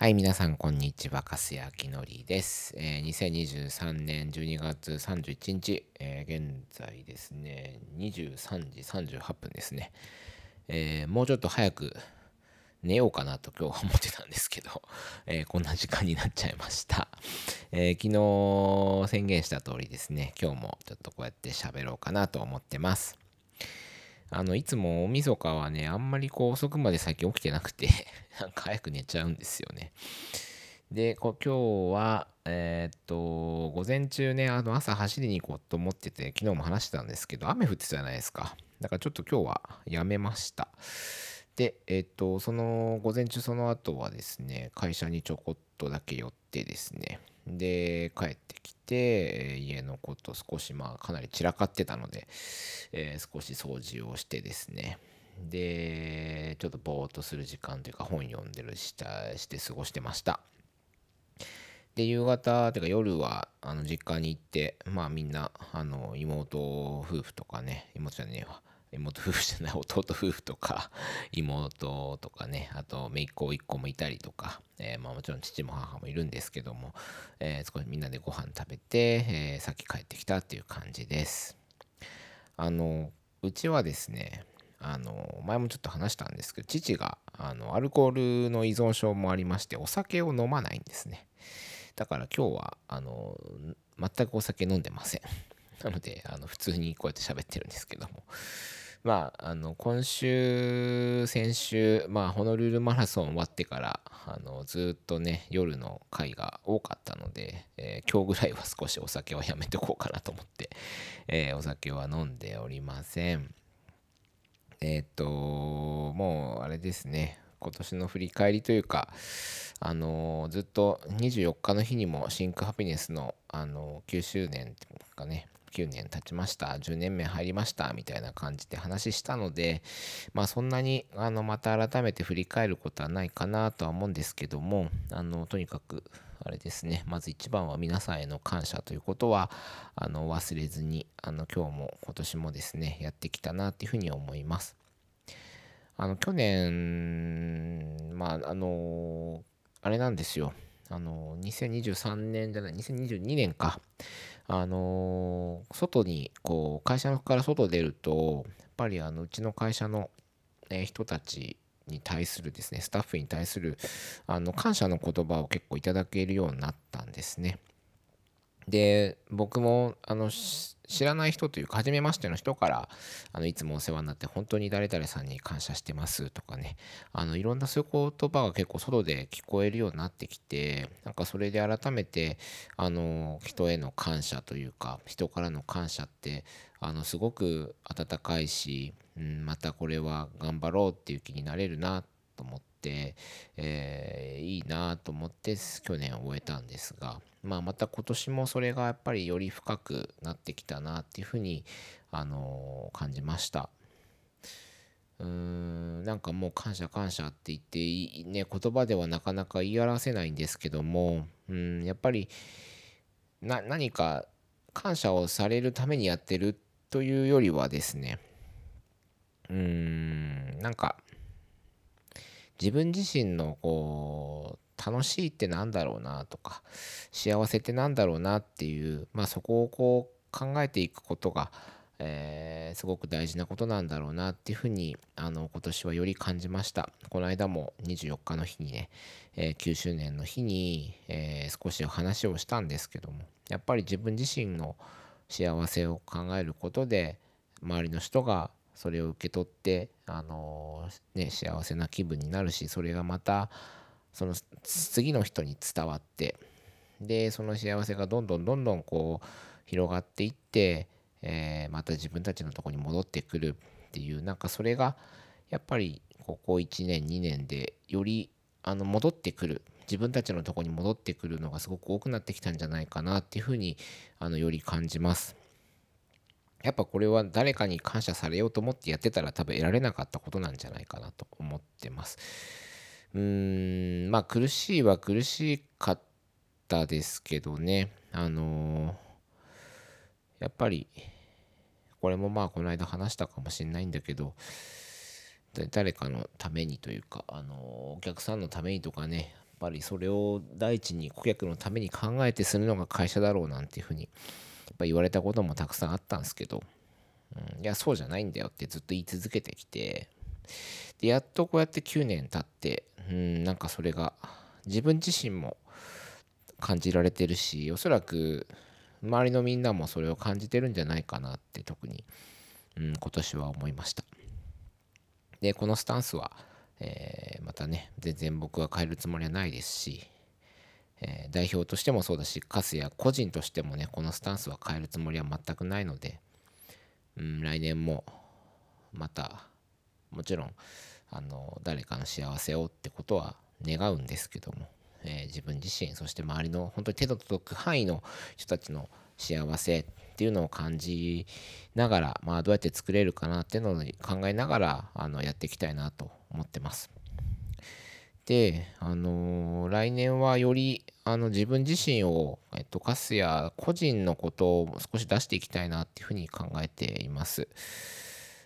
はい、皆さん、こんにちは。かすやきのりです。えー、2023年12月31日、えー、現在ですね、23時38分ですね。えー、もうちょっと早く寝ようかなと今日は思ってたんですけど、えーこんな時間になっちゃいました。えー昨日宣言した通りですね、今日もちょっとこうやって喋ろうかなと思ってます。あの、いつも大晦日はね、あんまりこう遅くまで最近起きてなくて なんか早く寝ちゃうんですよね。で、こ今日は、えー、っと、午前中ね、あの朝走りに行こうと思ってて、昨日も話してたんですけど、雨降ってたじゃないですか。だからちょっと今日はやめました。で、えー、っと、その午前中その後はですね、会社にちょこっとだけ寄ってですね、で、帰ってきて、家のこと少しまあかなり散らかってたので、えー、少し掃除をしてですね、で、ちょっとぼーっとする時間というか本読んでるしたして過ごしてました。で、夕方、てか夜はあの実家に行って、まあみんな、あの妹夫婦とかね、妹じゃねえわ、妹夫婦じゃない弟夫婦とか妹とかねあと姪っ子一個もいたりとか、えー、まあ、もちろん父も母もいるんですけども、えー、少しみんなでご飯食べて、えー、さっき帰ってきたっていう感じです。あのうちはですねあの前もちょっと話したんですけど父があのアルコールの依存症もありましてお酒を飲まないんですね。だから今日はあの全くお酒飲んでません。なのであの普通にこうやって喋ってるんですけども。まあ、あの今週、先週、まあ、ホノルルマラソン終わってからあのずっとね夜の回が多かったので、えー、今日ぐらいは少しお酒はやめておこうかなと思って、えー、お酒は飲んでおりません。えっ、ともうあれですね今年の振り返りというか、あのずっと24日の日にもシンクハピネスの、あの9周年かね9年経ちました、10年目入りましたみたいな感じで話したので、まあそんなにあのまた改めて振り返ることはないかなとは思うんですけども、あのとにかくあれですね、まず一番は皆さんへの感謝ということはあの忘れずにあの今日も今年もですね、やってきたなっていうふうに思います。あの去年、まああのあれなんですよ。あの2023年じゃない2022年かあの外にこう会社から外出るとやっぱりあのうちの会社の、え人たちに対するですねスタッフに対するあの感謝の言葉を結構いただけるようになったんですね。で僕もあの知らない人というか初めましての人からあのいつもお世話になって本当に誰々さんに感謝してますとかね。あのいろんなそういう言葉が結構外で聞こえるようになってきてなんかそれで改めてあの人への感謝というか人からの感謝ってあのすごく温かいし、うん、またこれは頑張ろうっていう気になれるなってと思って、えー、いいなと思って去年終えたんですが。まあ、また今年もそれがやっぱりより深くなってきたなっていうふうに、あの感じました。うーんなんかもう感謝感謝って言ってね言葉ではなかなか言い表せないんですけどもうんやっぱり何か感謝をされるためにやってるというよりはですねうーんなんか自分自身のこう楽しいってなんだろうなとか幸せってなんだろうなっていう、まあ、そこをこう考えていくことが、えー、すごく大事なことなんだろうなっていうふうにあの今年はより感じました。この間も24日の日にね、えー、9周年の日に、えー、少し話をしたんですけどもやっぱり自分自身の幸せを考えることで周りの人がそれを受け取って、あのね、幸せな気分になるしそれがまたその次の人に伝わってでその幸せがどんどんどんどんこう広がっていって、えー、また自分たちのとこに戻ってくるっていうなんかそれがやっぱりここ1年2年でよりあの戻ってくる自分たちのとこに戻ってくるのがすごく多くなってきたんじゃないかなっていうふうにあのより感じます。やっぱこれは誰かに感謝されようと思ってやってたら多分得られなかったことなんじゃないかなと思ってます。うーんまあ苦しいは苦しかったですけどねあのー、やっぱりこれもまあこの間話したかもしれないんだけど誰かのためにというか、あのー、お客さんのためにとかねやっぱりそれを第一に顧客のために考えてするのが会社だろうなんていうふうにぱ言われたこともたくさんあったんですけど、うん、いやそうじゃないんだよってずっと言い続けてきてでやっとこうやって9年経って、うん、なんかそれが自分自身も感じられてるしおそらく周りのみんなもそれを感じてるんじゃないかなって特に、うん、今年は思いました。でこのスタンスは、えー、またね全然僕は変えるつもりはないですし、えー、代表としてもそうだしカスや個人としてもねこのスタンスは変えるつもりは全くないので、うん、来年もまたもちろんあの誰かの幸せをってことは願うんですけどもえー、自分自身そして周りの本当に手の届く範囲の人たちの幸せっていうのを感じながら、まあ、どうやって作れるかなっていうのを考えながらあのやっていきたいなと思ってます。で、あのー、来年はよりあの自分自身を、えっと、カスや個人のことを少し出していきたいなっていうふうに考えています。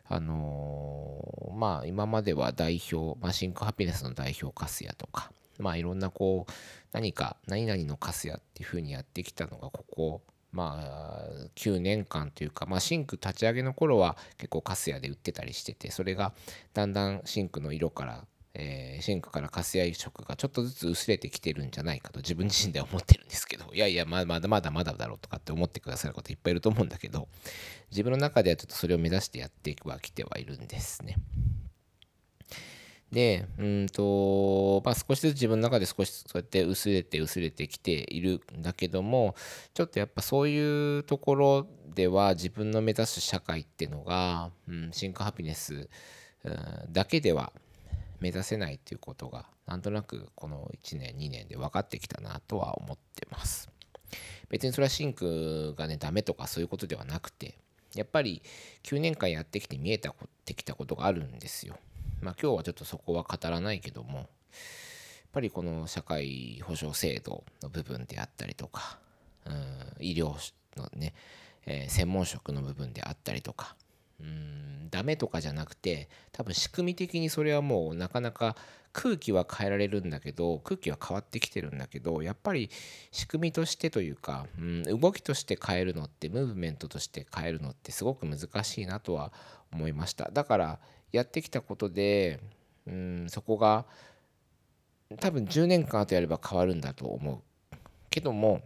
あのー、まあ今までは代表、まあ、シンクハピネスの代表カスヤとか、まあいろんなこう何か何々のカスヤっていう風にやってきたのがここまあ9年間というかまあシンク立ち上げの頃は結構カスヤで売ってたりしててそれがだんだんシンクの色からえー、シンクからカスヤ色がちょっとずつ薄れてきてるんじゃないかと自分自身では思ってるんですけど いやいやまだまだまだまだだろうとかって思ってくださる方いっぱいいると思うんだけど自分の中ではちょっとそれを目指してやってはきてはいるんですね。で、うんと、まあ、少しずつ自分の中で少しそうやって薄れて薄れてきているんだけども、ちょっとやっぱそういうところでは自分の目指す社会っていうのが、うん、シンクハピネス、だけでは目指せないっていうことが、なんとなくこの1年、2年で分かってきたなとは思ってます。別にそれはシンクがね、ダメとかそういうことではなくて、やっぱり9年間やってきて見えてきたことがあるんですよ。まあ今日はちょっとそこは語らないけども、やっぱりこの社会保障制度の部分であったりとか、うん、医療のね、えー、専門職の部分であったりとか、うん、ダメとかじゃなくて、多分仕組み的にそれはもうなかなか空気は変えられるんだけど、空気は変わってきてるんだけど、やっぱり仕組みとしてというか、うん、動きとして変えるのって、ムーブメントとして変えるのってすごく難しいなとは思いました。だから、やってきたことでうんそこが多分10年間後やれば変わるんだと思うけども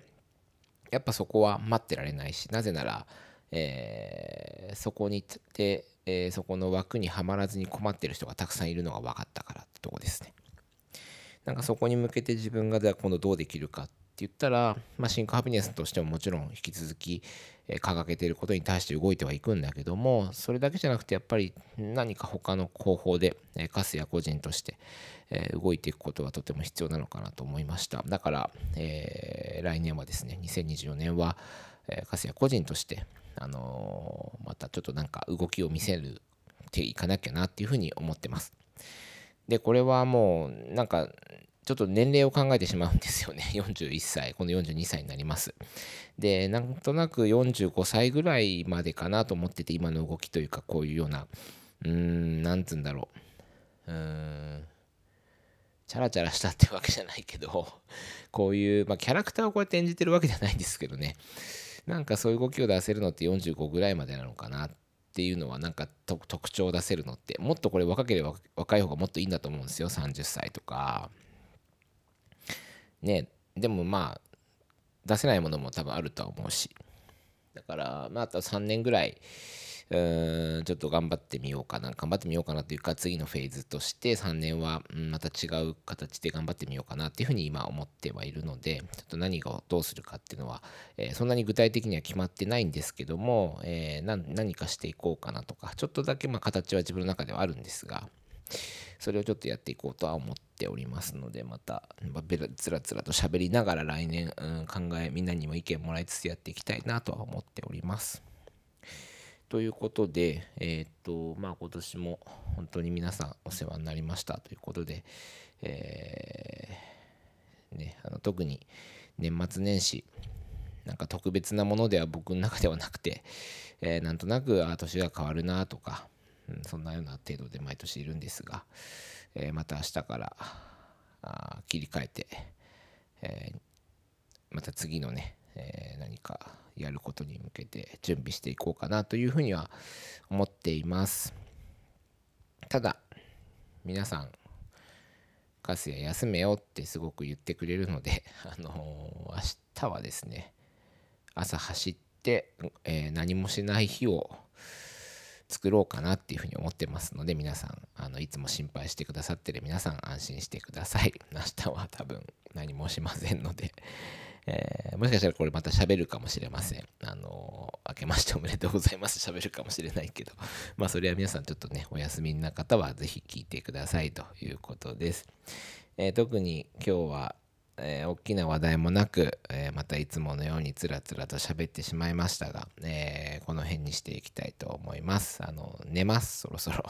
やっぱそこは待ってられないしなぜなら、えー、そこにて、えー、そこの枠にはまらずに困ってる人がたくさんいるのが分かったからってとこですね。なんかそこに向けて自分がじゃあ今度どうできるかって言ったら、まあ、シンクハピネスとしてももちろん引き続き、え掲げていることに対して動いてはいくんだけどもそれだけじゃなくてやっぱり何か他の方法で、えカスや個人として、え動いていくことはとても必要なのかなと思いました。だから、えー、来年はですね2024年は、えカスや個人として、あのー、またちょっとなんか動きを見せるていかなきゃなっていうふうに思ってますでこれはもうなんかちょっと年齢を考えてしまうんですよね。41歳、この42歳になります。で、なんとなく45歳ぐらいまでかなと思ってて、今の動きというか、こういうような、うーん、なんつうんだろう。うーん、チャラチャラしたってわけじゃないけど、こういう、まあ、キャラクターをこうやって演じてるわけじゃないんですけどね。なんかそういう動きを出せるのって45ぐらいまでなのかなっていうのはなんか特徴を出せるのってもっとこれ若ければ若い方がもっといいんだと思うんですよ。30歳とか。ね。でもまあ出せないものも多分あるとは思うし。だからまああと3年ぐらいうんちょっと頑張ってみようかな頑張ってみようかなというか次のフェーズとして3年はまた違う形で頑張ってみようかなっていうふうに今思ってはいるのでちょっと何をどうするかっていうのは、え、そんなに具体的には決まってないんですけども、え、何かしていこうかなとかちょっとだけまあ形は自分の中ではあるんですがそれをちょっとやっていこうとは思っておりますので、また、つらつらと喋りながら来年、うん、考え、みんなにも意見もらいつつやっていきたいなとは思っております。ということで、えー、っと、まあ今年も本当に皆さんお世話になりましたということで、えー、ね、あの特に年末年始、なんか特別なものでは僕の中ではなくて、えー、なんとなく、あ、年が変わるなとか、うん、そんなような程度で毎年いるんですが、えー、また明日からあ切り替えて、えー、また次のね、え、何かやることに向けて準備していこうかなというふうには思っています。ただ皆さんカスヤ休めよってすごく言ってくれるので、あのー、明日はですね朝走って、えー、何もしない日を作ろうかなっていうふうに思ってますので皆さんあのいつも心配してくださってる皆さん安心してください。明日は多分何もしませんので。えー、もしかしたらこれまた喋るかもしれません。あのー、明けましておめでとうございます。喋るかもしれないけど、まあそれは皆さんちょっとね、お休みな方はぜひ聞いてくださいということです。えー、特に今日は、えー、大きな話題もなく、えー、またいつものようにつらつらと喋ってしまいましたが、えー、この辺にしていきたいと思います。あの、寝ます、そろそろ。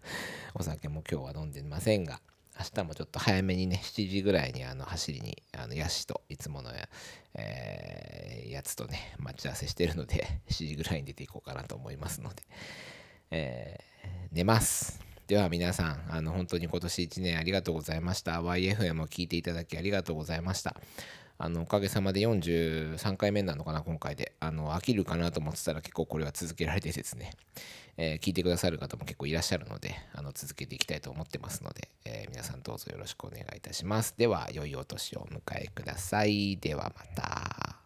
お酒も今日は飲んでませんが、明日もちょっと早めにね、7時ぐらいにあの走りに、あのヤシといつものや,、えー、やつとね、待ち合わせしてるので、7時ぐらいに出ていこうかなと思いますので、えー、寝ます。では皆さん、あの本当に今年1年ありがとうございました。YFM を聞いていただきありがとうございました。あのおかげさまで43回目なのかな、今回で。あの飽きるかなと思ってたら結構これは続けられてですね、えー、聞いてくださる方も結構いらっしゃるので、あの続けていきたいと思ってますので、えー、皆さんどうぞよろしくお願いいたします。では、良いお年をお迎えください。ではまた。